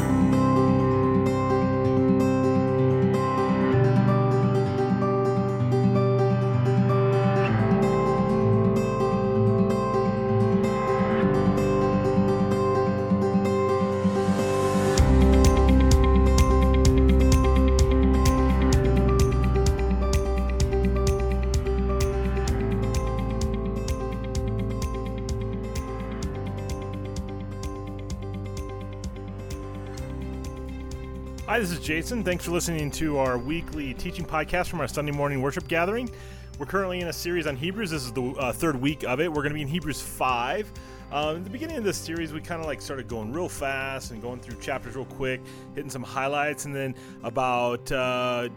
Hi, this is Jason. Thanks for listening to our weekly teaching podcast from our Sunday morning worship gathering. We're currently in a series on Hebrews. This is the uh, third week of it. We're going to be in Hebrews 5. Um, in the beginning of this series, we kind of like started going real fast and going through chapters real quick, hitting some highlights, and then about uh,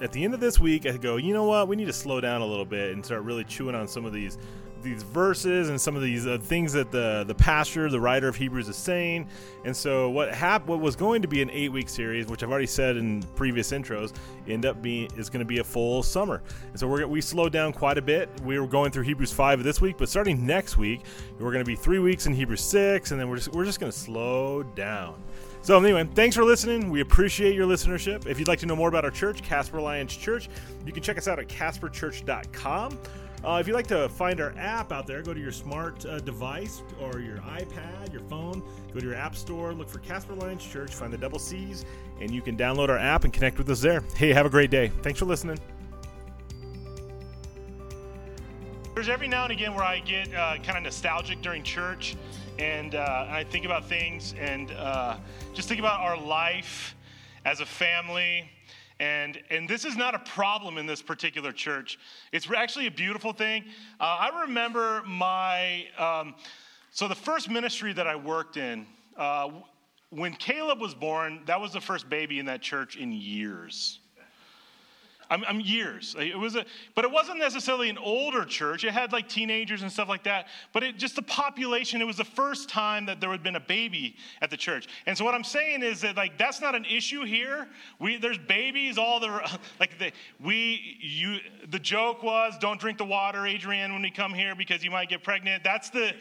at the end of this week, I go, you know what? We need to slow down a little bit and start really chewing on some of these these verses and some of these uh, things that the the pastor, the writer of Hebrews, is saying. And so what hap- what was going to be an eight week series, which I've already said in previous intros, end up being is going to be a full summer. And so we're we slowed down quite a bit. We were going through Hebrews five this week, but starting next week, we're going to be three weeks in Hebrews six, and then we're just we're just going to slow down. So, anyway, thanks for listening. We appreciate your listenership. If you'd like to know more about our church, Casper Alliance Church, you can check us out at casperchurch.com uh, if you'd like to find our app out there, go to your smart uh, device or your iPad, your phone, go to your app store, look for Casper Alliance Church, find the double C's, and you can download our app and connect with us there. Hey, have a great day. Thanks for listening. There's every now and again where I get uh, kind of nostalgic during church, and uh, I think about things and uh, just think about our life as a family and, and this is not a problem in this particular church. It's actually a beautiful thing. Uh, I remember my, um, so the first ministry that I worked in, uh, when Caleb was born, that was the first baby in that church in years. I'm, I'm, years. It was a, but it wasn't necessarily an older church. It had like teenagers and stuff like that. But it just the population. It was the first time that there had been a baby at the church. And so what I'm saying is that like that's not an issue here. We there's babies all the like the, we you the joke was don't drink the water, Adrienne, when we come here because you might get pregnant. That's the.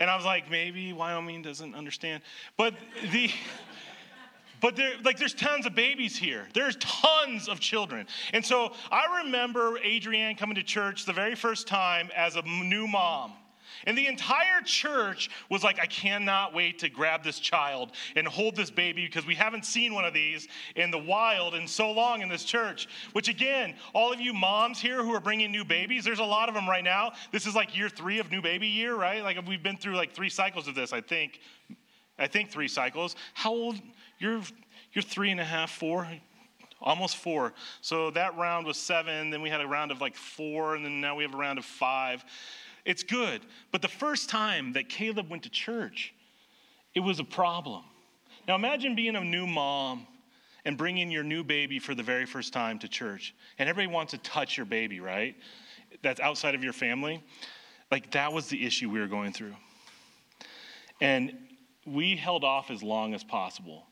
And I was like, maybe Wyoming doesn't understand. But the. But there, like, there's tons of babies here. There's tons of children. And so I remember Adrienne coming to church the very first time as a new mom. And the entire church was like, I cannot wait to grab this child and hold this baby because we haven't seen one of these in the wild in so long in this church. Which, again, all of you moms here who are bringing new babies, there's a lot of them right now. This is like year three of new baby year, right? Like, we've been through like three cycles of this, I think. I think three cycles. How old? You're, you're three and a half, four, almost four. So that round was seven. Then we had a round of like four, and then now we have a round of five. It's good. But the first time that Caleb went to church, it was a problem. Now imagine being a new mom and bringing your new baby for the very first time to church. And everybody wants to touch your baby, right? That's outside of your family. Like that was the issue we were going through. And we held off as long as possible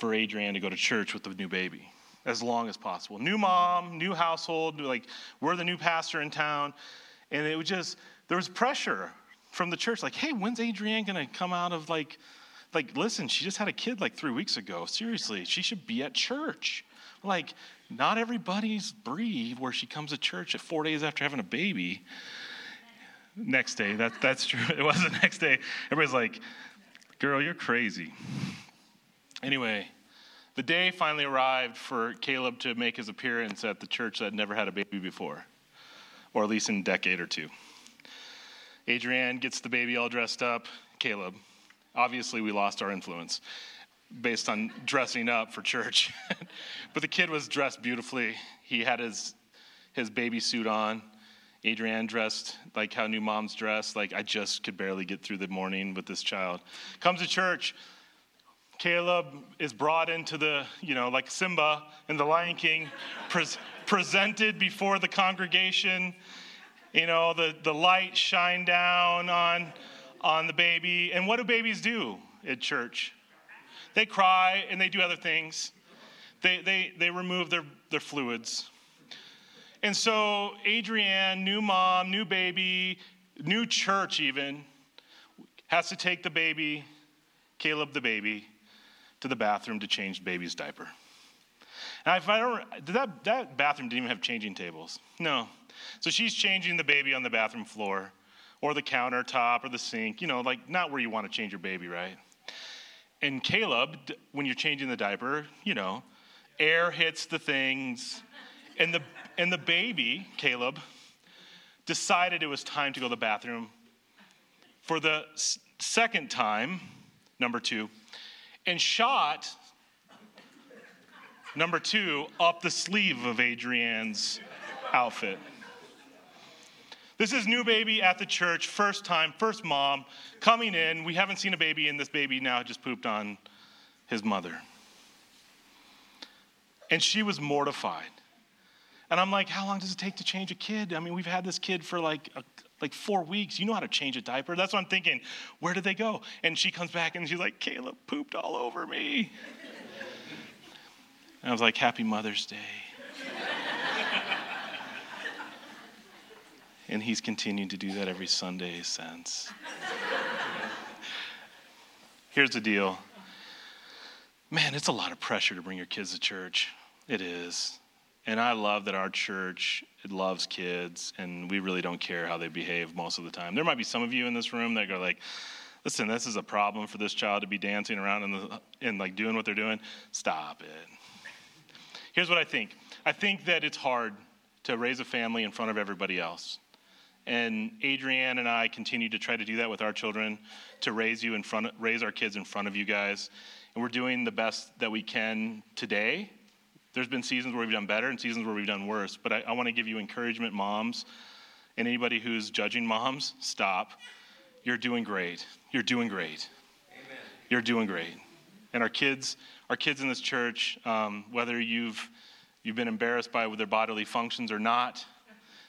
for Adrienne to go to church with the new baby as long as possible. New mom, new household, like we're the new pastor in town. And it was just, there was pressure from the church, like, hey, when's Adrienne gonna come out of like, like, listen, she just had a kid like three weeks ago. Seriously, she should be at church. Like, not everybody's breathe where she comes to church at four days after having a baby. Next day, that, that's true. It was the next day. Everybody's like, girl, you're crazy. Anyway, the day finally arrived for Caleb to make his appearance at the church that never had a baby before, or at least in a decade or two. Adrienne gets the baby all dressed up. Caleb, obviously, we lost our influence based on dressing up for church. but the kid was dressed beautifully. He had his, his baby suit on. Adrienne dressed like how new moms dress, like I just could barely get through the morning with this child. Comes to church, Caleb is brought into the, you know, like Simba in The Lion King, pre- presented before the congregation. You know, the, the light shine down on, on the baby. And what do babies do at church? They cry and they do other things. They, they, they remove their, their fluids. And so, Adrienne, new mom, new baby, new church even, has to take the baby, Caleb the baby, to the bathroom to change baby's diaper. And if I don't, that, that bathroom didn't even have changing tables. No. So she's changing the baby on the bathroom floor or the countertop or the sink, you know, like not where you want to change your baby, right? And Caleb, when you're changing the diaper, you know, air hits the things. And the, and the baby, Caleb, decided it was time to go to the bathroom for the second time, number two, and shot number two up the sleeve of Adrienne's outfit. This is new baby at the church, first time, first mom, coming in. We haven't seen a baby, and this baby now just pooped on his mother. And she was mortified. And I'm like, how long does it take to change a kid? I mean, we've had this kid for like a, like four weeks. You know how to change a diaper. That's what I'm thinking. Where did they go? And she comes back and she's like, Caleb pooped all over me. And I was like, Happy Mother's Day. and he's continued to do that every Sunday since. Here's the deal man, it's a lot of pressure to bring your kids to church. It is. And I love that our church loves kids, and we really don't care how they behave most of the time. There might be some of you in this room that go like, "Listen, this is a problem for this child to be dancing around and, and like doing what they're doing. Stop it." Here's what I think. I think that it's hard to raise a family in front of everybody else. And Adrienne and I continue to try to do that with our children, to raise you in front, raise our kids in front of you guys. And we're doing the best that we can today. There's been seasons where we've done better and seasons where we've done worse. But I, I want to give you encouragement, moms, and anybody who's judging moms, stop. You're doing great. You're doing great. Amen. You're doing great. And our kids, our kids in this church, um, whether you've you've been embarrassed by their bodily functions or not,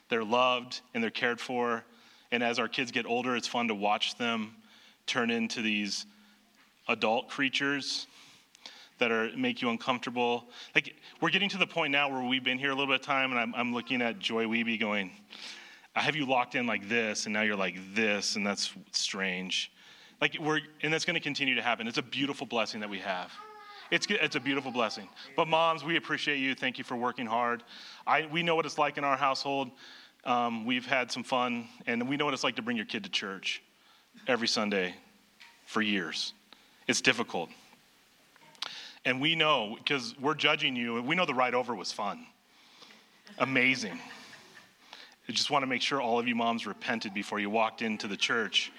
they're loved and they're cared for. And as our kids get older, it's fun to watch them turn into these adult creatures that are make you uncomfortable. Like we're getting to the point now where we've been here a little bit of time, and I'm, I'm looking at Joy Weeby going, "I have you locked in like this, and now you're like this, and that's strange." Like we're, and that's going to continue to happen. It's a beautiful blessing that we have. It's, it's a beautiful blessing. But moms, we appreciate you. Thank you for working hard. I, we know what it's like in our household. Um, we've had some fun, and we know what it's like to bring your kid to church every Sunday for years. It's difficult. And we know, because we're judging you, we know the ride over was fun. Amazing. I just want to make sure all of you moms repented before you walked into the church.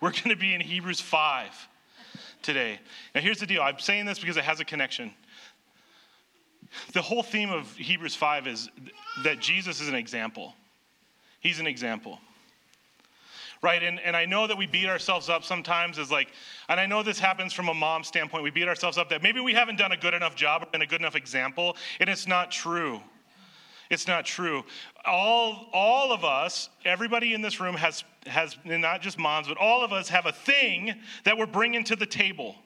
We're going to be in Hebrews 5 today. Now, here's the deal I'm saying this because it has a connection. The whole theme of Hebrews 5 is that Jesus is an example. He's an example. Right? And, and I know that we beat ourselves up sometimes as like, and I know this happens from a mom standpoint. We beat ourselves up that maybe we haven't done a good enough job or been a good enough example, and it's not true. It's not true. All, all of us, everybody in this room has, has, not just moms, but all of us have a thing that we're bringing to the table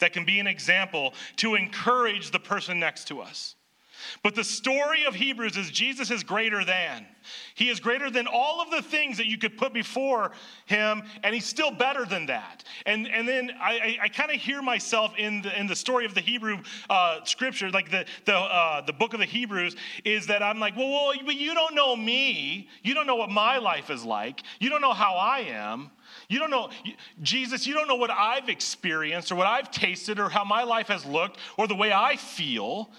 that can be an example to encourage the person next to us. But the story of Hebrews is Jesus is greater than. He is greater than all of the things that you could put before him, and he's still better than that. And, and then I, I, I kind of hear myself in the, in the story of the Hebrew uh, scripture, like the, the, uh, the book of the Hebrews, is that I'm like, well, well, but you don't know me. You don't know what my life is like. You don't know how I am. You don't know, Jesus, you don't know what I've experienced or what I've tasted or how my life has looked or the way I feel.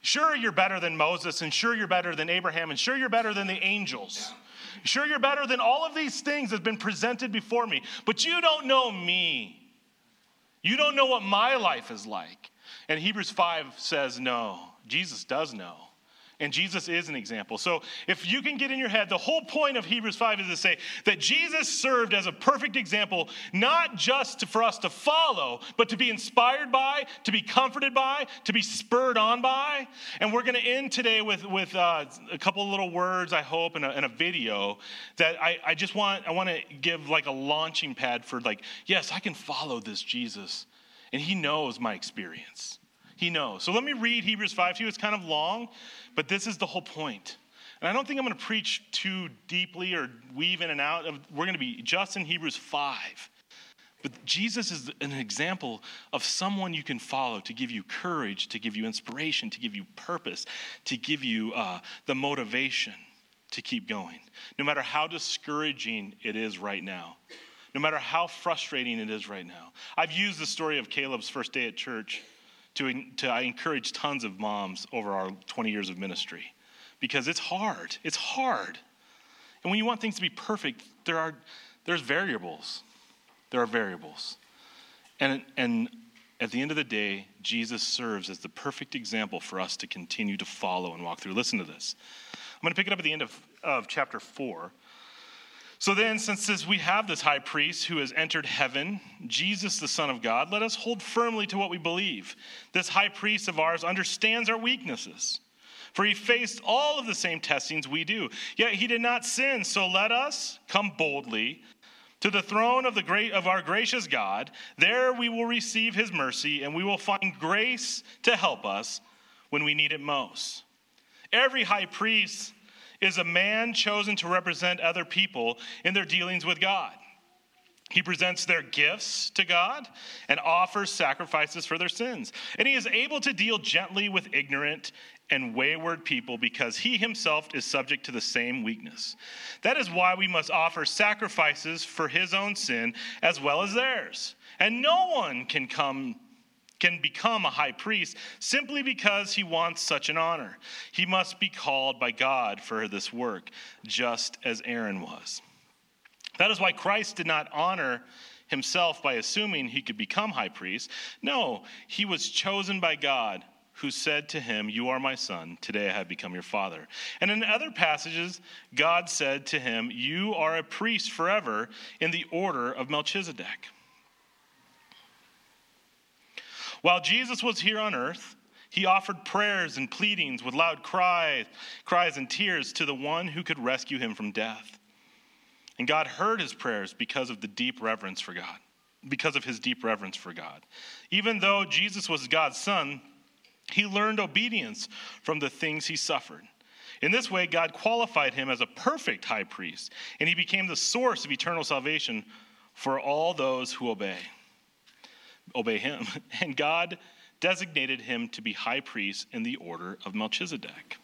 Sure, you're better than Moses, and sure, you're better than Abraham, and sure, you're better than the angels. Sure, you're better than all of these things that have been presented before me, but you don't know me. You don't know what my life is like. And Hebrews 5 says, no, Jesus does know. And Jesus is an example. So if you can get in your head, the whole point of Hebrews 5 is to say that Jesus served as a perfect example, not just for us to follow, but to be inspired by, to be comforted by, to be spurred on by. And we're going to end today with, with uh, a couple little words, I hope, and a, and a video that I, I just want, I want to give like a launching pad for like, yes, I can follow this Jesus. And he knows my experience. He knows. So let me read Hebrews 5 to you. It's kind of long, but this is the whole point. And I don't think I'm going to preach too deeply or weave in and out. Of, We're going to be just in Hebrews 5. But Jesus is an example of someone you can follow to give you courage, to give you inspiration, to give you purpose, to give you uh, the motivation to keep going. No matter how discouraging it is right now, no matter how frustrating it is right now. I've used the story of Caleb's first day at church to, to I encourage tons of moms over our 20 years of ministry because it's hard. It's hard. And when you want things to be perfect, there are there's variables. There are variables. And, and at the end of the day, Jesus serves as the perfect example for us to continue to follow and walk through. Listen to this. I'm going to pick it up at the end of, of chapter 4. So then, since we have this high priest who has entered heaven, Jesus, the Son of God, let us hold firmly to what we believe. This high priest of ours understands our weaknesses, for he faced all of the same testings we do. Yet he did not sin. So let us come boldly to the throne of the great of our gracious God. There we will receive his mercy, and we will find grace to help us when we need it most. Every high priest is a man chosen to represent other people in their dealings with God. He presents their gifts to God and offers sacrifices for their sins. And he is able to deal gently with ignorant and wayward people because he himself is subject to the same weakness. That is why we must offer sacrifices for his own sin as well as theirs. And no one can come can become a high priest simply because he wants such an honor. He must be called by God for this work, just as Aaron was. That is why Christ did not honor himself by assuming he could become high priest. No, he was chosen by God who said to him, You are my son, today I have become your father. And in other passages, God said to him, You are a priest forever in the order of Melchizedek. While Jesus was here on earth, he offered prayers and pleadings with loud cries, cries and tears to the one who could rescue him from death. And God heard his prayers because of the deep reverence for God, because of his deep reverence for God. Even though Jesus was God's son, he learned obedience from the things he suffered. In this way, God qualified him as a perfect high priest, and he became the source of eternal salvation for all those who obey obey him. And God designated him to be high priest in the order of Melchizedek.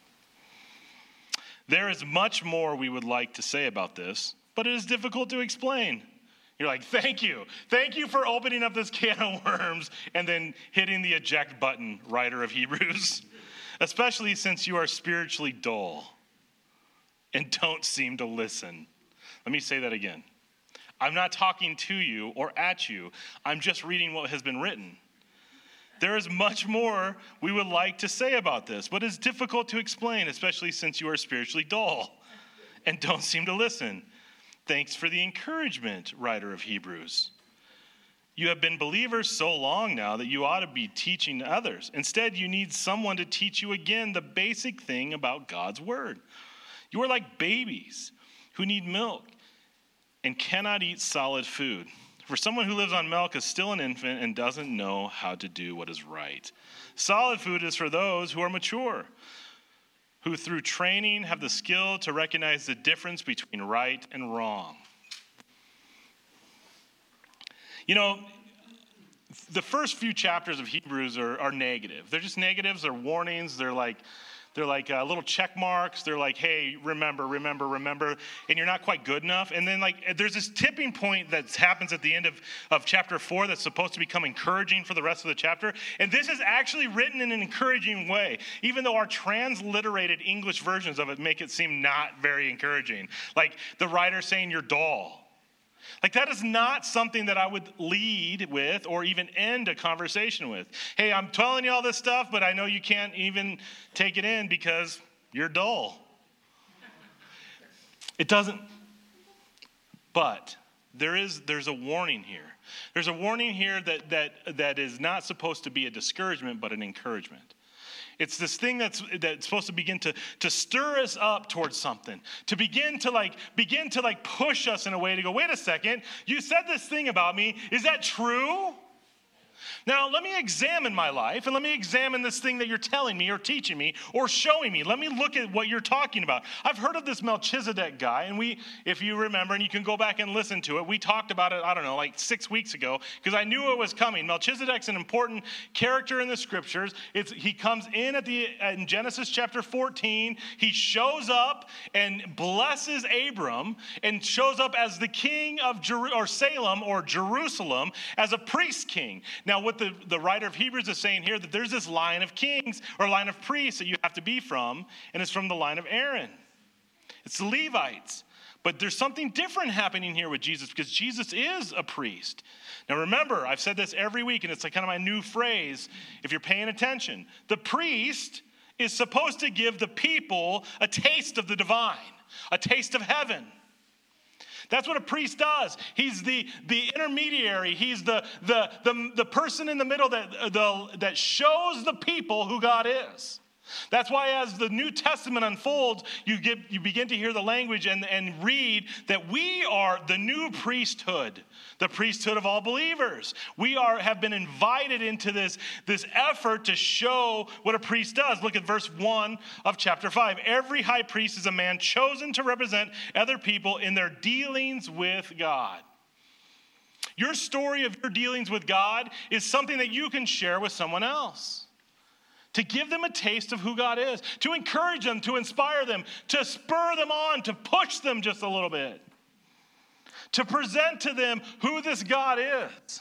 There is much more we would like to say about this, but it is difficult to explain. You're like, thank you. Thank you for opening up this can of worms and then hitting the eject button, writer of Hebrews, especially since you are spiritually dull and don't seem to listen. Let me say that again. I'm not talking to you or at you, I'm just reading what has been written. There is much more we would like to say about this, but it's difficult to explain, especially since you are spiritually dull and don't seem to listen. Thanks for the encouragement, writer of Hebrews. You have been believers so long now that you ought to be teaching others. Instead, you need someone to teach you again the basic thing about God's word. You are like babies who need milk and cannot eat solid food. For someone who lives on milk is still an infant and doesn't know how to do what is right. Solid food is for those who are mature, who through training have the skill to recognize the difference between right and wrong. You know, the first few chapters of Hebrews are, are negative. They're just negatives, they're warnings, they're like, they're like uh, little check marks. They're like, hey, remember, remember, remember. And you're not quite good enough. And then, like, there's this tipping point that happens at the end of, of chapter four that's supposed to become encouraging for the rest of the chapter. And this is actually written in an encouraging way, even though our transliterated English versions of it make it seem not very encouraging. Like the writer saying you're dull like, that is not something that I would lead with or even end a conversation with. Hey, I'm telling you all this stuff, but I know you can't even take it in because you're dull. It doesn't, but there is there's a warning here. There's a warning here that that that is not supposed to be a discouragement, but an encouragement. It's this thing that's, that's supposed to begin to, to stir us up towards something, to begin to like begin to like push us in a way to go, wait a second, you said this thing about me. Is that true? Now, let me examine my life and let me examine this thing that you're telling me or teaching me or showing me. Let me look at what you're talking about. I've heard of this Melchizedek guy, and we, if you remember, and you can go back and listen to it, we talked about it, I don't know, like six weeks ago, because I knew it was coming. Melchizedek's an important character in the scriptures. It's, he comes in at the in Genesis chapter 14. He shows up and blesses Abram and shows up as the king of Jer- or Salem or Jerusalem as a priest king. Now, what the, the writer of Hebrews is saying here that there's this line of kings or line of priests that you have to be from, and it's from the line of Aaron. It's the Levites. But there's something different happening here with Jesus because Jesus is a priest. Now, remember, I've said this every week, and it's like kind of my new phrase if you're paying attention. The priest is supposed to give the people a taste of the divine, a taste of heaven. That's what a priest does. He's the, the intermediary. He's the, the, the, the person in the middle that, the, that shows the people who God is. That's why, as the New Testament unfolds, you, get, you begin to hear the language and, and read that we are the new priesthood, the priesthood of all believers. We are, have been invited into this, this effort to show what a priest does. Look at verse 1 of chapter 5. Every high priest is a man chosen to represent other people in their dealings with God. Your story of your dealings with God is something that you can share with someone else to give them a taste of who God is, to encourage them, to inspire them, to spur them on, to push them just a little bit, to present to them who this God is.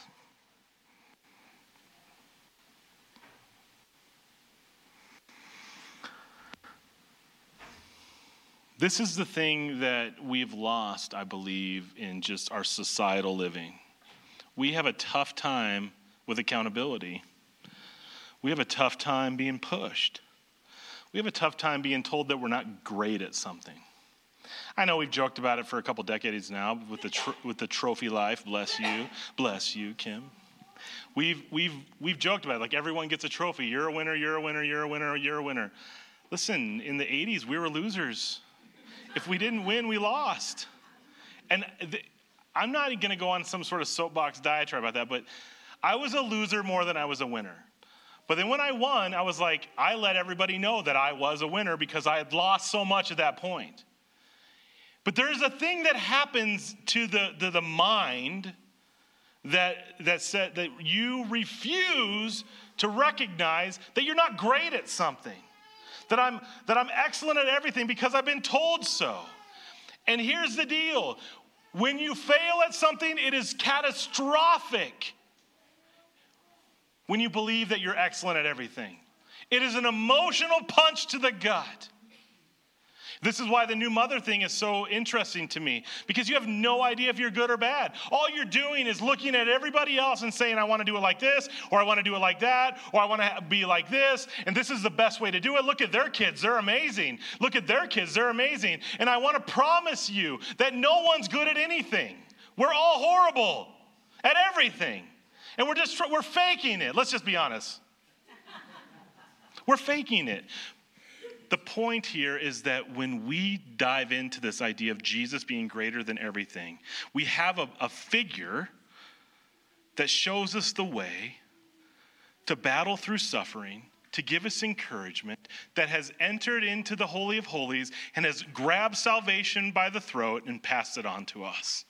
This is the thing that we've lost, I believe, in just our societal living. We have a tough time with accountability we have a tough time being pushed. We have a tough time being told that we're not great at something. I know we've joked about it for a couple decades now with the, tr- with the trophy life. Bless you. Bless you, Kim. We've, we've, we've joked about it. Like everyone gets a trophy. You're a winner, you're a winner, you're a winner, you're a winner. Listen, in the 80s, we were losers. If we didn't win, we lost. And th- I'm not going to go on some sort of soapbox diatribe about that, but I was a loser more than I was a winner. But then when I won, I was like, I let everybody know that I was a winner because I had lost so much at that point. But there's a thing that happens to the, the, the mind that, that said that you refuse to recognize that you're not great at something, that I'm, that I'm excellent at everything because I've been told so. And here's the deal when you fail at something, it is catastrophic when you believe that you're excellent at everything. It is an emotional punch to the gut. This is why the new mother thing is so interesting to me because you have no idea if you're good or bad. All you're doing is looking at everybody else and saying, I want to do it like this, or I want to do it like that, or I want to be like this, and this is the best way to do it. Look at their kids, they're amazing. Look at their kids, they're amazing. And I want to promise you that no one's good at anything. We're all horrible at everything. And we're just we're faking it. Let's just be honest. We're faking it. The point here is that when we dive into this idea of Jesus being greater than everything, we have a, a figure that shows us the way to battle through suffering, to give us encouragement, that has entered into the Holy of Holies and has grabbed salvation by the throat and passed it on to us.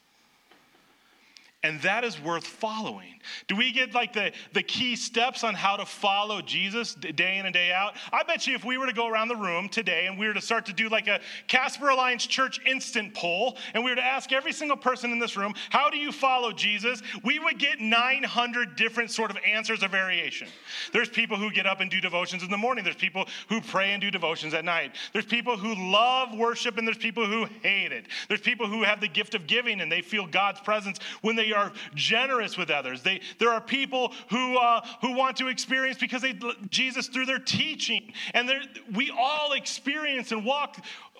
And that is worth following. Do we get like the, the key steps on how to follow Jesus day in and day out? I bet you if we were to go around the room today and we were to start to do like a Casper Alliance Church instant poll, and we were to ask every single person in this room, how do you follow Jesus? We would get 900 different sort of answers or variation. There's people who get up and do devotions in the morning. There's people who pray and do devotions at night. There's people who love worship and there's people who hate it. There's people who have the gift of giving and they feel God's presence when they are generous with others. They, there are people who, uh, who want to experience because they Jesus through their teaching. And we all experience and walk,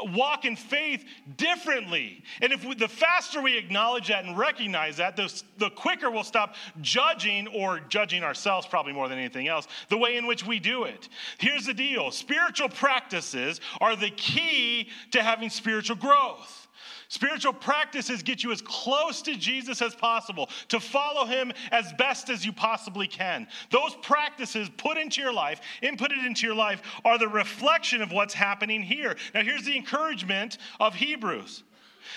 walk in faith differently. And if we, the faster we acknowledge that and recognize that, the, the quicker we'll stop judging or judging ourselves, probably more than anything else, the way in which we do it. Here's the deal spiritual practices are the key to having spiritual growth. Spiritual practices get you as close to Jesus as possible, to follow him as best as you possibly can. Those practices put into your life, inputted into your life, are the reflection of what's happening here. Now, here's the encouragement of Hebrews.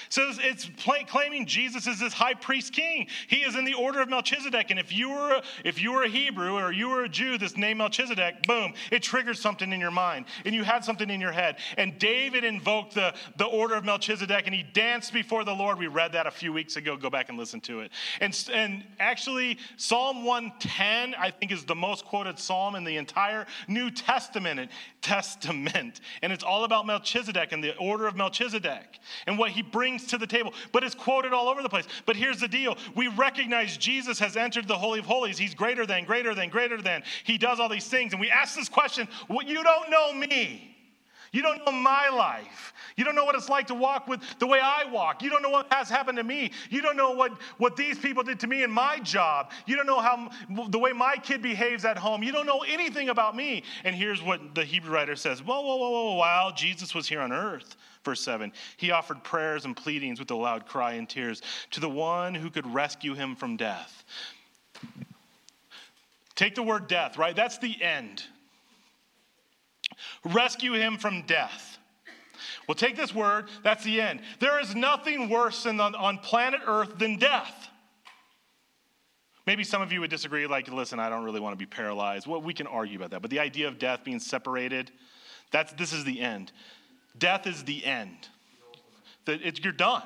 So it's claiming Jesus is this high priest king. He is in the order of Melchizedek. And if you were if you were a Hebrew or you were a Jew, this name Melchizedek, boom, it triggers something in your mind. And you had something in your head. And David invoked the, the order of Melchizedek and he danced before the Lord. We read that a few weeks ago. Go back and listen to it. And, and actually, Psalm 110, I think, is the most quoted psalm in the entire New Testament. Testament. And it's all about Melchizedek and the order of Melchizedek and what he brings to the table, but it's quoted all over the place. But here's the deal we recognize Jesus has entered the Holy of Holies. He's greater than, greater than, greater than. He does all these things. And we ask this question well, you don't know me. You don't know my life. You don't know what it's like to walk with the way I walk. You don't know what has happened to me. You don't know what, what these people did to me in my job. You don't know how the way my kid behaves at home. You don't know anything about me. And here's what the Hebrew writer says Whoa, whoa, whoa, whoa. While Jesus was here on earth, Verse 7 He offered prayers and pleadings with a loud cry and tears to the one who could rescue him from death. Take the word death, right? That's the end. Rescue him from death. Well, take this word, that's the end. There is nothing worse than on, on planet Earth than death. Maybe some of you would disagree, like, listen, I don't really want to be paralyzed. Well, we can argue about that. But the idea of death being separated, that's, this is the end. Death is the end. That it's, you're done.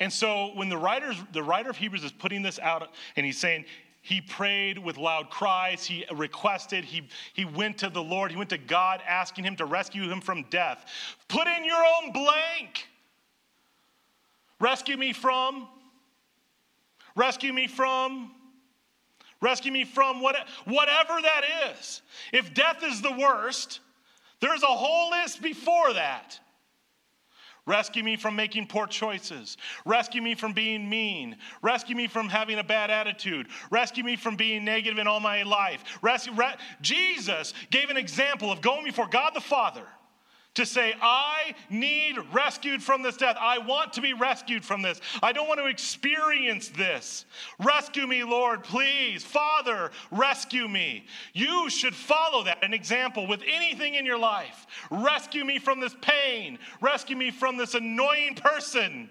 And so when the writers, the writer of Hebrews is putting this out, and he's saying he prayed with loud cries, he requested, he, he went to the Lord, he went to God asking him to rescue him from death. Put in your own blank. Rescue me from. Rescue me from. Rescue me from what, whatever that is. If death is the worst, there's a whole list before that. Rescue me from making poor choices. Rescue me from being mean. Rescue me from having a bad attitude. Rescue me from being negative in all my life. Rescue, re- Jesus gave an example of going before God the Father to say, I need rescued from this death. I want to be rescued from this. I don't want to experience this. Rescue me, Lord, please. Father, rescue me. You should follow that, an example with anything in your life. Rescue me from this pain. Rescue me from this annoying person.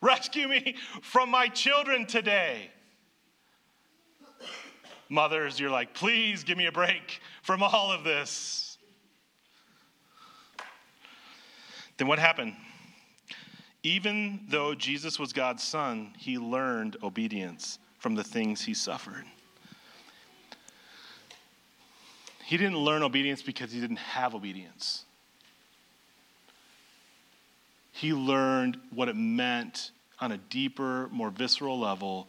Rescue me from my children today. Mothers, you're like, please give me a break from all of this. Then what happened? Even though Jesus was God's son, he learned obedience from the things he suffered. He didn't learn obedience because he didn't have obedience. He learned what it meant on a deeper, more visceral level,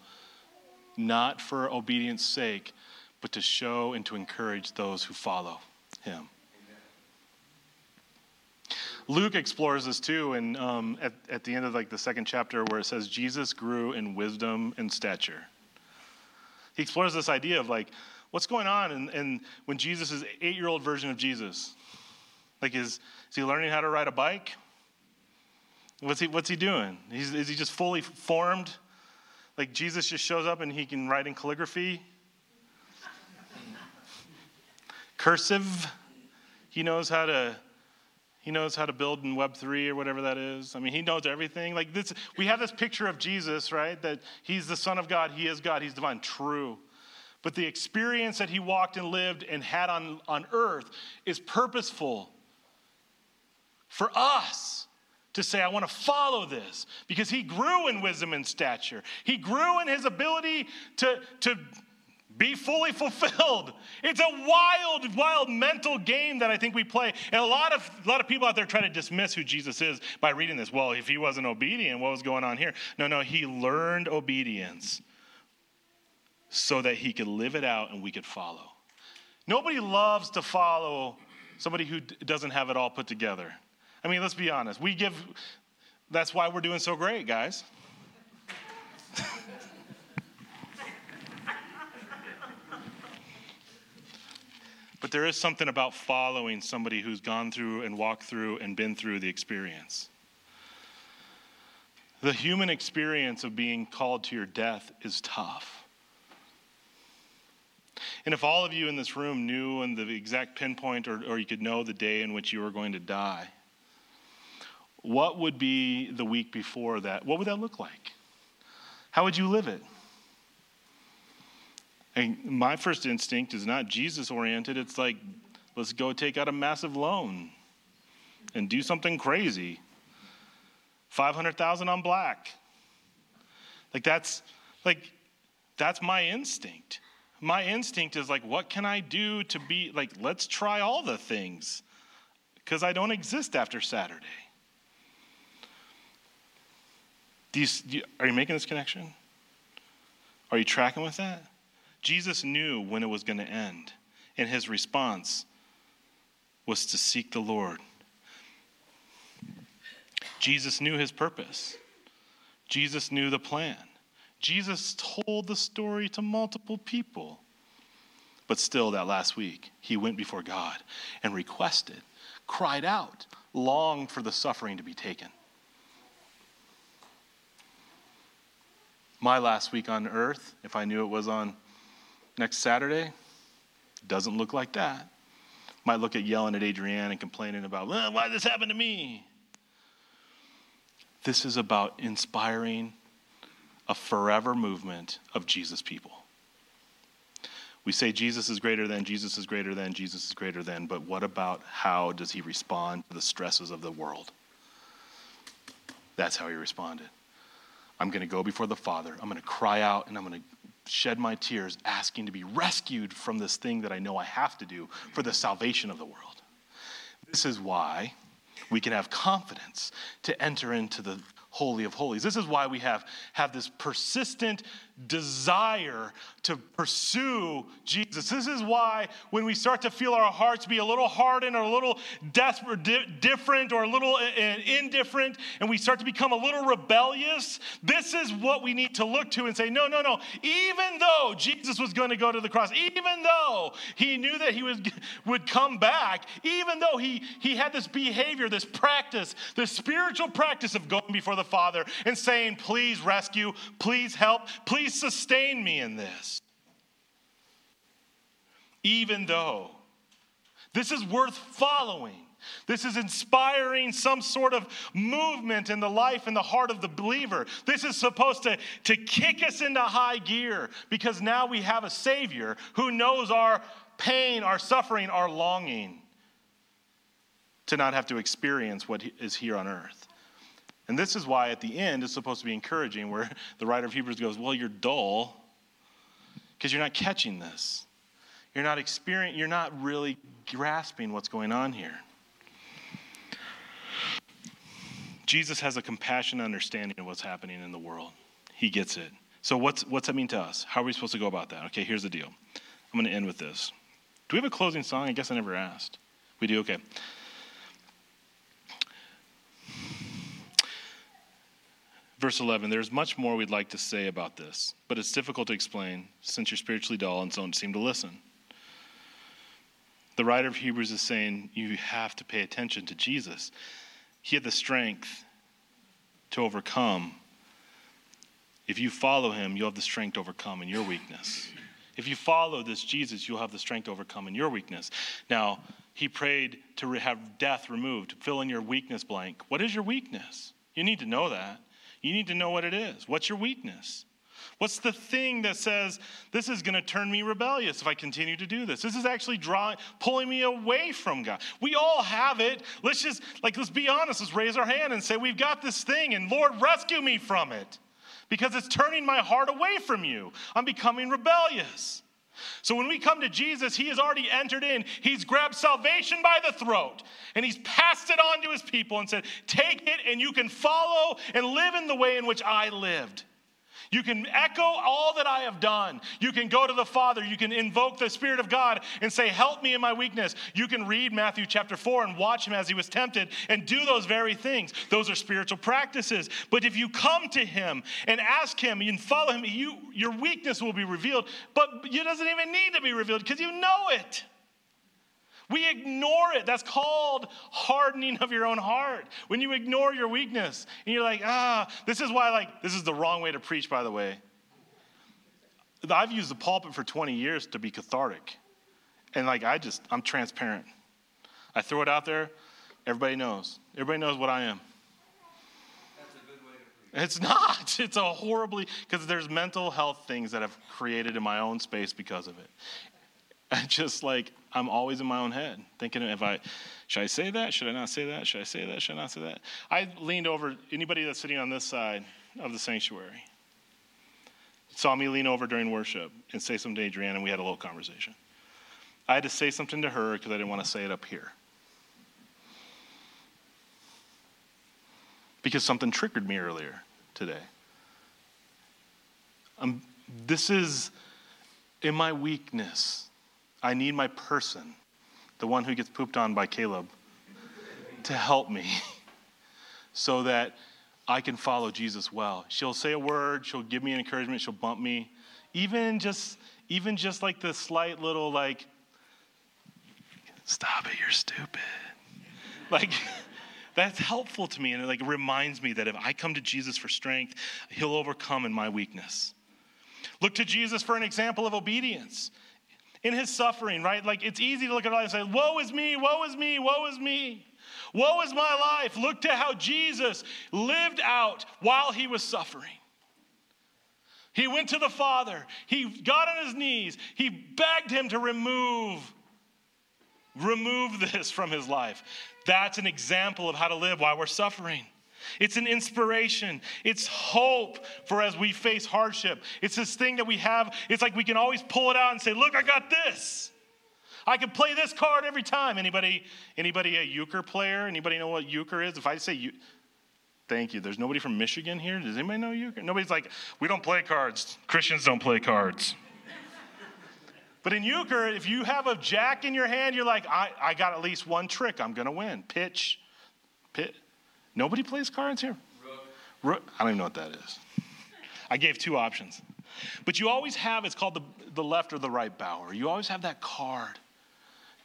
not for obedience' sake, but to show and to encourage those who follow him. Luke explores this too, and um, at, at the end of like the second chapter, where it says Jesus grew in wisdom and stature. He explores this idea of like, what's going on, and, and when Jesus is eight-year-old version of Jesus, like is is he learning how to ride a bike? What's he What's he doing? He's, is he just fully formed? Like Jesus just shows up and he can write in calligraphy, cursive. He knows how to he knows how to build in Web3 or whatever that is. I mean, he knows everything. Like this, we have this picture of Jesus, right? That he's the Son of God, he is God, he's divine. True. But the experience that he walked and lived and had on, on earth is purposeful for us to say, I want to follow this because he grew in wisdom and stature. He grew in his ability to, to be fully fulfilled. It's a wild, wild mental game that I think we play. And a lot of, a lot of people out there try to dismiss who Jesus is by reading this. Well, if he wasn't obedient, what was going on here? No, no, he learned obedience so that he could live it out and we could follow. Nobody loves to follow somebody who doesn't have it all put together. I mean, let's be honest. We give, that's why we're doing so great, guys. But there is something about following somebody who's gone through and walked through and been through the experience. The human experience of being called to your death is tough. And if all of you in this room knew and the exact pinpoint, or, or you could know the day in which you were going to die, what would be the week before that? What would that look like? How would you live it? And my first instinct is not Jesus oriented. It's like, let's go take out a massive loan and do something crazy. 500,000 on black. Like that's like that's my instinct. My instinct is like what can I do to be like let's try all the things cuz I don't exist after Saturday. You, are you making this connection? Are you tracking with that? Jesus knew when it was going to end, and his response was to seek the Lord Jesus knew his purpose, Jesus knew the plan. Jesus told the story to multiple people. But still, that last week, he went before God and requested, cried out, longed for the suffering to be taken. My last week on earth, if I knew it was on next Saturday, doesn't look like that. Might look at yelling at Adrienne and complaining about, well, why this happen to me? This is about inspiring a forever movement of Jesus people. We say Jesus is greater than, Jesus is greater than, Jesus is greater than, but what about how does he respond to the stresses of the world? That's how he responded. I'm going to go before the Father. I'm going to cry out and I'm going to shed my tears, asking to be rescued from this thing that I know I have to do for the salvation of the world. This is why we can have confidence to enter into the Holy of Holies. This is why we have, have this persistent desire to pursue Jesus. This is why when we start to feel our hearts be a little hardened or a little desperate, di- different or a little uh, uh, indifferent, and we start to become a little rebellious, this is what we need to look to and say, no, no, no. Even though Jesus was going to go to the cross, even though he knew that he was, would come back, even though he, he had this behavior, this practice, this spiritual practice of going before the Father and saying, please rescue, please help, please Please sustain me in this. Even though this is worth following. This is inspiring some sort of movement in the life and the heart of the believer. This is supposed to, to kick us into high gear because now we have a Savior who knows our pain, our suffering, our longing to not have to experience what is here on earth. And this is why at the end it's supposed to be encouraging, where the writer of Hebrews goes, Well, you're dull because you're not catching this. You're not experiencing, you're not really grasping what's going on here. Jesus has a compassionate understanding of what's happening in the world. He gets it. So what's what's that mean to us? How are we supposed to go about that? Okay, here's the deal. I'm going to end with this. Do we have a closing song? I guess I never asked. We do. Okay. Verse 11, there's much more we'd like to say about this, but it's difficult to explain since you're spiritually dull and don't seem to listen. The writer of Hebrews is saying you have to pay attention to Jesus. He had the strength to overcome. If you follow him, you'll have the strength to overcome in your weakness. If you follow this Jesus, you'll have the strength to overcome in your weakness. Now, he prayed to have death removed, to fill in your weakness blank. What is your weakness? You need to know that. You need to know what it is. What's your weakness? What's the thing that says this is going to turn me rebellious if I continue to do this? This is actually drawing, pulling me away from God. We all have it. Let's just, like, let's be honest. Let's raise our hand and say, We've got this thing, and Lord, rescue me from it because it's turning my heart away from you. I'm becoming rebellious. So when we come to Jesus, he has already entered in. He's grabbed salvation by the throat and he's passed it on to his people and said, Take it and you can follow and live in the way in which I lived. You can echo all that I have done. You can go to the Father. You can invoke the Spirit of God and say, Help me in my weakness. You can read Matthew chapter 4 and watch him as he was tempted and do those very things. Those are spiritual practices. But if you come to him and ask him and follow him, you, your weakness will be revealed. But it doesn't even need to be revealed because you know it. We ignore it. That's called hardening of your own heart. When you ignore your weakness and you're like, ah, this is why, like, this is the wrong way to preach, by the way. I've used the pulpit for 20 years to be cathartic. And, like, I just, I'm transparent. I throw it out there, everybody knows. Everybody knows what I am. It's not. It's a horribly, because there's mental health things that I've created in my own space because of it. I just like, I'm always in my own head thinking if I, should I say that? Should I not say that? Should I say that? Should I not say that? I leaned over, anybody that's sitting on this side of the sanctuary saw me lean over during worship and say something to Adrienne, and we had a little conversation. I had to say something to her because I didn't want to say it up here. because something triggered me earlier today. Um, this is in my weakness. I need my person, the one who gets pooped on by Caleb, to help me so that I can follow Jesus well. She'll say a word, she'll give me an encouragement, she'll bump me. Even just even just like the slight little like stop it, you're stupid. Like that's helpful to me and it like reminds me that if I come to Jesus for strength, he'll overcome in my weakness. Look to Jesus for an example of obedience. In his suffering, right? Like it's easy to look at life and say, Woe is me, woe is me, woe is me. Woe is my life. Look to how Jesus lived out while he was suffering. He went to the Father. He got on his knees. He begged him to remove remove this from his life. That's an example of how to live while we're suffering. It's an inspiration. It's hope for as we face hardship. It's this thing that we have. It's like we can always pull it out and say, "Look, I got this. I can play this card every time." Anybody anybody a euchre player? Anybody know what euchre is? If I say you Thank you. There's nobody from Michigan here. Does anybody know euchre? Nobody's like, "We don't play cards. Christians don't play cards." But in euchre, if you have a jack in your hand, you're like, I, I got at least one trick. I'm going to win. Pitch, pit. Nobody plays cards here? Rook. Rook. I don't even know what that is. I gave two options. But you always have, it's called the, the left or the right bower. You always have that card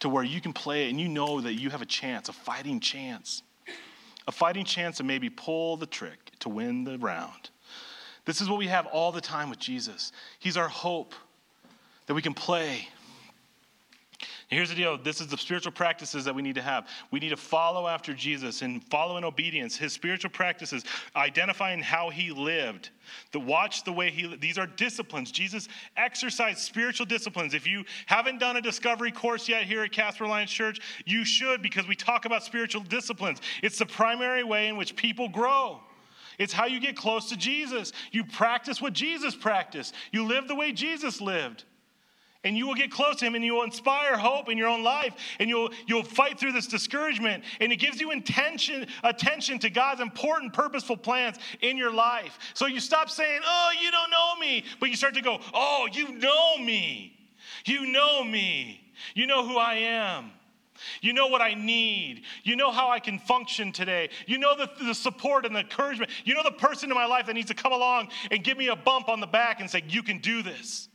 to where you can play it and you know that you have a chance, a fighting chance, a fighting chance to maybe pull the trick to win the round. This is what we have all the time with Jesus. He's our hope that we can play. Here's the deal this is the spiritual practices that we need to have. We need to follow after Jesus and follow in obedience. His spiritual practices, identifying how he lived, the watch the way he these are disciplines. Jesus exercised spiritual disciplines. If you haven't done a discovery course yet here at Casper Alliance Church, you should because we talk about spiritual disciplines. It's the primary way in which people grow. It's how you get close to Jesus. You practice what Jesus practiced. You live the way Jesus lived and you will get close to him and you will inspire hope in your own life and you'll you'll fight through this discouragement and it gives you intention attention to God's important purposeful plans in your life. So you stop saying, "Oh, you don't know me," but you start to go, "Oh, you know me. You know me. You know who I am." You know what I need. You know how I can function today. You know the, the support and the encouragement. You know the person in my life that needs to come along and give me a bump on the back and say, You can do this.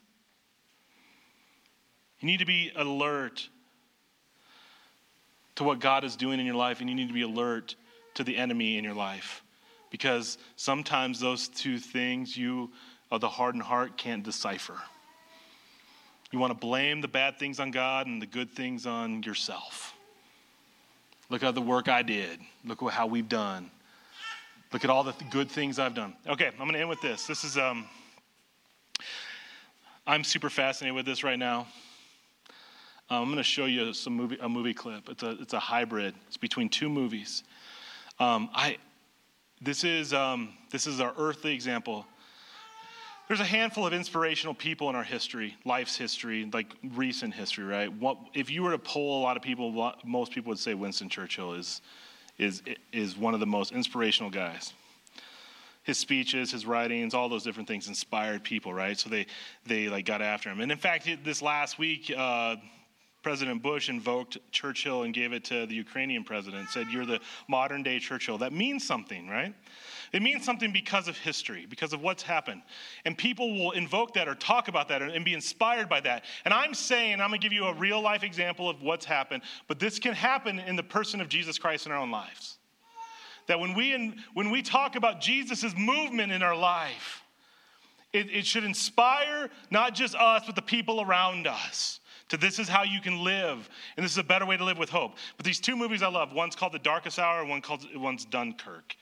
You need to be alert to what God is doing in your life, and you need to be alert to the enemy in your life. Because sometimes those two things you, of the hardened heart, can't decipher. You want to blame the bad things on God and the good things on yourself. Look at the work I did. Look at how we've done. Look at all the good things I've done. Okay, I'm going to end with this. This is, um, I'm super fascinated with this right now. Um, I'm going to show you some movie, a movie clip. It's a, it's a hybrid. It's between two movies. Um, I, this is, um, this is our earthly example. There's a handful of inspirational people in our history, life's history, like recent history, right? What, if you were to poll a lot of people, most people would say Winston Churchill is, is, is one of the most inspirational guys his speeches, his writings, all those different things inspired people, right? So they they like got after him. And in fact, this last week, uh, President Bush invoked Churchill and gave it to the Ukrainian president, said, You're the modern day Churchill. That means something, right? It means something because of history, because of what's happened. And people will invoke that or talk about that and be inspired by that. And I'm saying, I'm going to give you a real life example of what's happened, but this can happen in the person of Jesus Christ in our own lives. That when we, in, when we talk about Jesus' movement in our life, it, it should inspire not just us, but the people around us to this is how you can live and this is a better way to live with hope. But these two movies i love one's called the darkest hour and one called one's dunkirk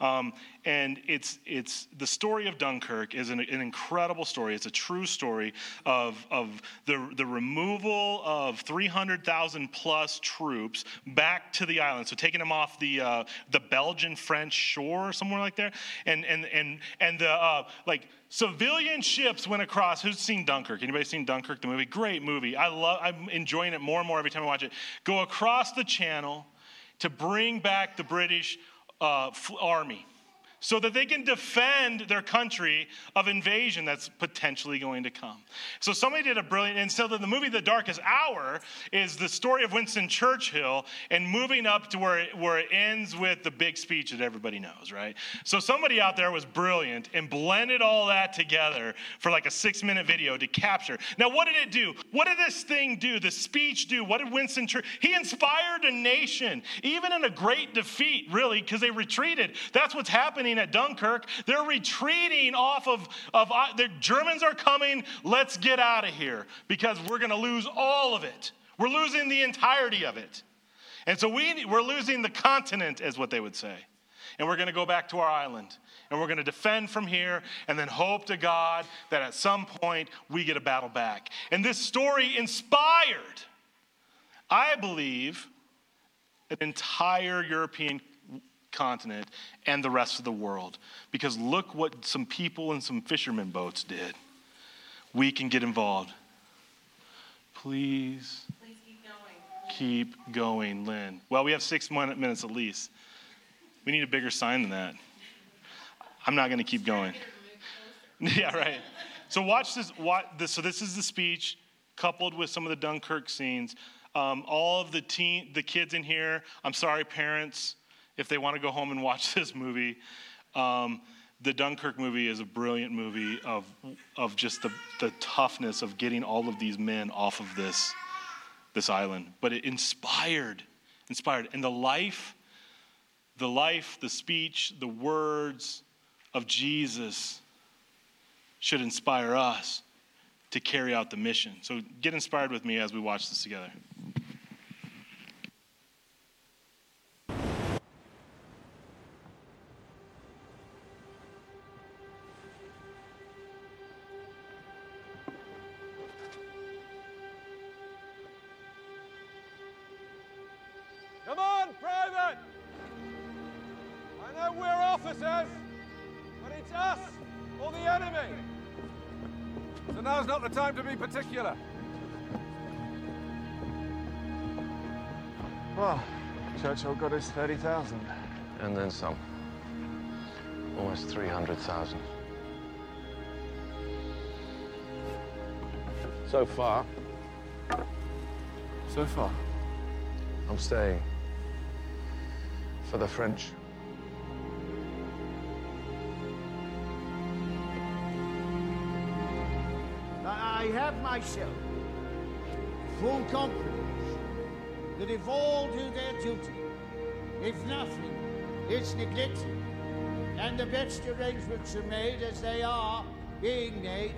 um, and it's, it's the story of Dunkirk is an, an, incredible story. It's a true story of, of the, the removal of 300,000 plus troops back to the island. So taking them off the, uh, the Belgian French shore, or somewhere like there. And, and, and, and the, uh, like, civilian ships went across. Who's seen Dunkirk? Anybody seen Dunkirk, the movie? Great movie. I love, I'm enjoying it more and more every time I watch it. Go across the channel to bring back the British uh, army so that they can defend their country of invasion that's potentially going to come. So somebody did a brilliant, and so the movie The Darkest Hour is the story of Winston Churchill and moving up to where it, where it ends with the big speech that everybody knows, right? So somebody out there was brilliant and blended all that together for like a six minute video to capture. Now, what did it do? What did this thing do? The speech do? What did Winston Churchill? He inspired a nation, even in a great defeat, really, because they retreated. That's what's happening at Dunkirk. They're retreating off of, of uh, the Germans are coming. Let's get out of here because we're going to lose all of it. We're losing the entirety of it. And so we, we're losing the continent, is what they would say. And we're going to go back to our island. And we're going to defend from here and then hope to God that at some point we get a battle back. And this story inspired, I believe, an entire European continent and the rest of the world. Because look what some people in some fishermen boats did. We can get involved. Please, Please keep going. Keep going, Lynn. Well, we have six minutes at least. We need a bigger sign than that. I'm not going to keep going. yeah, right. So watch this, watch this. So this is the speech coupled with some of the Dunkirk scenes. Um, all of the teen, the kids in here. I'm sorry, parents if they want to go home and watch this movie. Um, the Dunkirk movie is a brilliant movie of, of just the, the toughness of getting all of these men off of this, this island. But it inspired, inspired. And the life, the life, the speech, the words of Jesus should inspire us to carry out the mission. So get inspired with me as we watch this together. Churchill got his 30,000. And then some. Almost 300,000. So far. So far? I'm staying. For the French. I have myself full confidence that if all do their duty, if nothing is neglected, and the best arrangements are made as they are being made,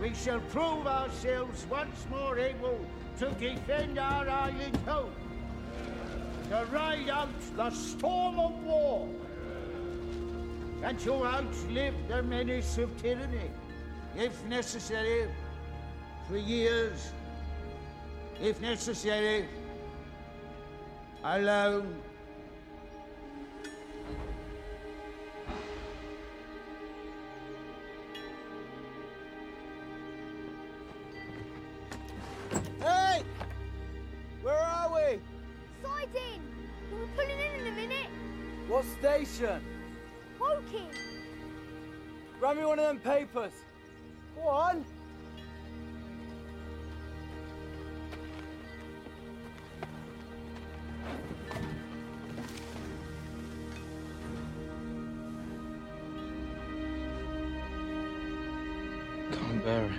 we shall prove ourselves once more able to defend our island home, to ride out the storm of war, and to outlive the menace of tyranny, if necessary, for years, if necessary, alone. them papers. Go on. Can't bear it.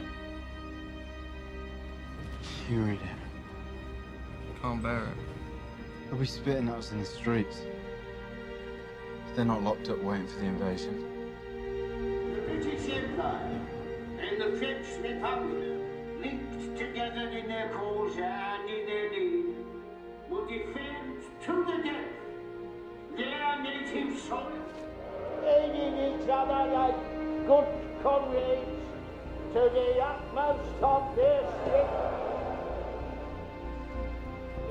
Fury it. Can't bear it. They'll be spitting at us in the streets. They're not locked up waiting for the invasion. Linked together in their cause and in their need, will defend to the death their native soil, aiding each other like good comrades to the utmost of their strength.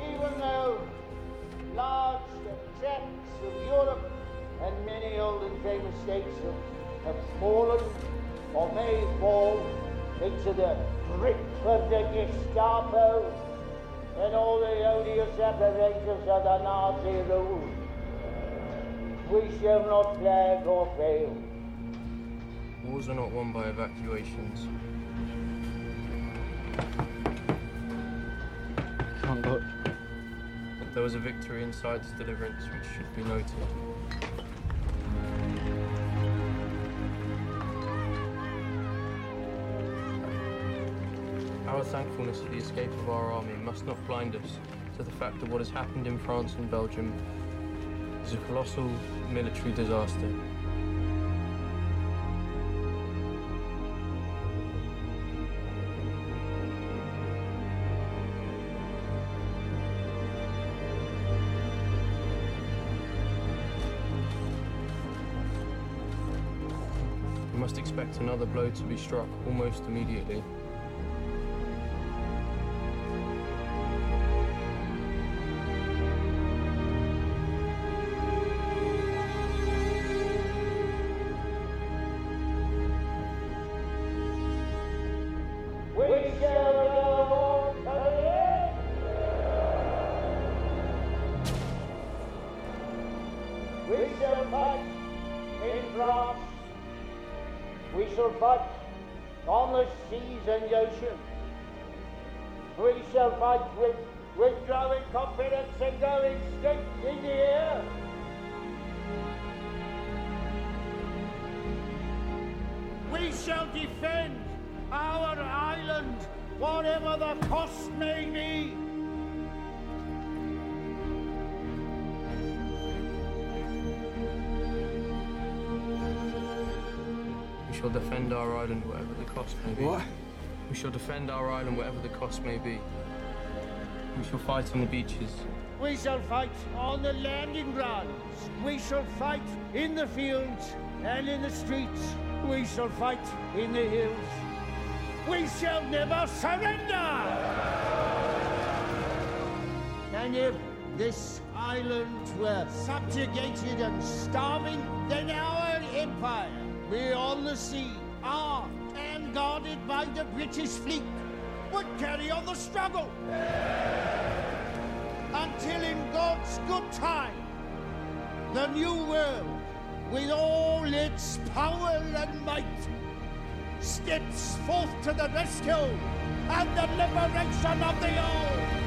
Even though large tracts of Europe and many old and famous states have, have fallen or may fall into the grip of the Gestapo and all the odious apparatus of the Nazi rule. We shall not flag or fail. Wars are not won by evacuations. Can't look. But there was a victory inside this deliverance which should be noted. Our thankfulness for the escape of our army must not blind us to the fact that what has happened in France and Belgium is a colossal military disaster. We must expect another blow to be struck almost immediately. We shall fight on the seas and ocean. We shall fight with, with growing confidence and growing strength in the air. We shall defend our island, whatever the cost may be. Shall defend our island whatever the cost may be. What? We shall defend our island whatever the cost may be. We shall fight on the beaches. We shall fight on the landing grounds. We shall fight in the fields and in the streets. We shall fight in the hills. We shall never surrender. And if this island were subjugated and starving, then our empire, beyond the sea, armed and guarded by the British fleet, would carry on the struggle until in God's good time, the new world, with all its power and might, steps forth to the rescue and the liberation of the old.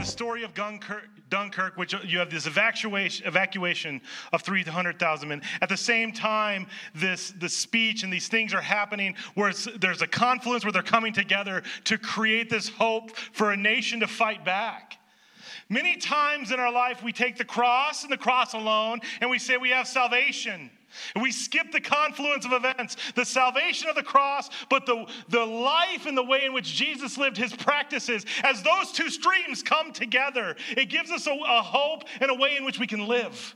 The story of Dunkirk, Dunkirk, which you have this evacuation, evacuation of 300,000 men. At the same time, this, this speech and these things are happening where there's a confluence where they're coming together to create this hope for a nation to fight back. Many times in our life, we take the cross and the cross alone, and we say we have salvation. We skip the confluence of events, the salvation of the cross, but the, the life and the way in which Jesus lived his practices. As those two streams come together, it gives us a, a hope and a way in which we can live.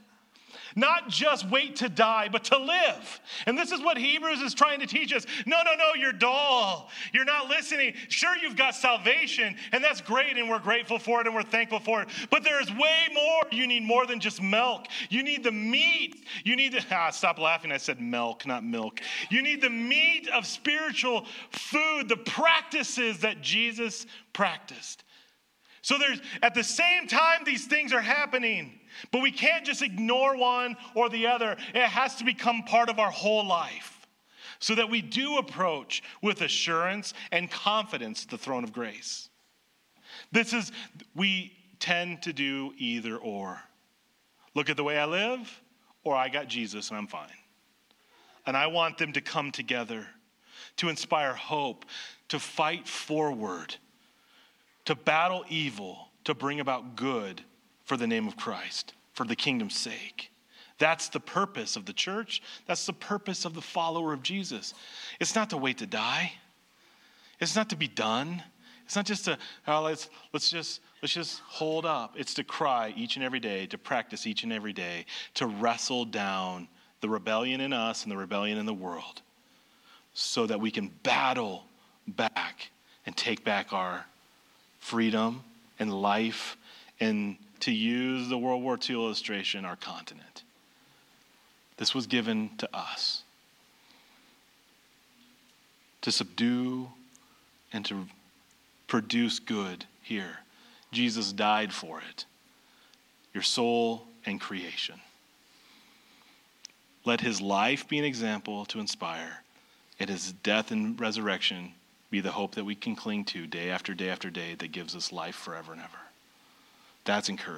Not just wait to die, but to live. And this is what Hebrews is trying to teach us. No, no, no, you're dull. You're not listening. Sure, you've got salvation, and that's great, and we're grateful for it, and we're thankful for it. But there is way more. You need more than just milk. You need the meat. You need to ah, stop laughing. I said milk, not milk. You need the meat of spiritual food, the practices that Jesus practiced. So there's at the same time these things are happening, but we can't just ignore one or the other. It has to become part of our whole life so that we do approach with assurance and confidence the throne of grace. This is, we tend to do either or. Look at the way I live, or I got Jesus and I'm fine. And I want them to come together to inspire hope, to fight forward, to battle evil, to bring about good for the name of Christ, for the kingdom's sake. That's the purpose of the church. That's the purpose of the follower of Jesus. It's not to wait to die. It's not to be done. It's not just to, oh, let's, let's, just, let's just hold up. It's to cry each and every day, to practice each and every day, to wrestle down the rebellion in us and the rebellion in the world so that we can battle back and take back our freedom and life and to use the World War II illustration, our continent. This was given to us to subdue and to produce good here. Jesus died for it, your soul and creation. Let his life be an example to inspire, and his death and resurrection be the hope that we can cling to day after day after day that gives us life forever and ever. That's encouraging.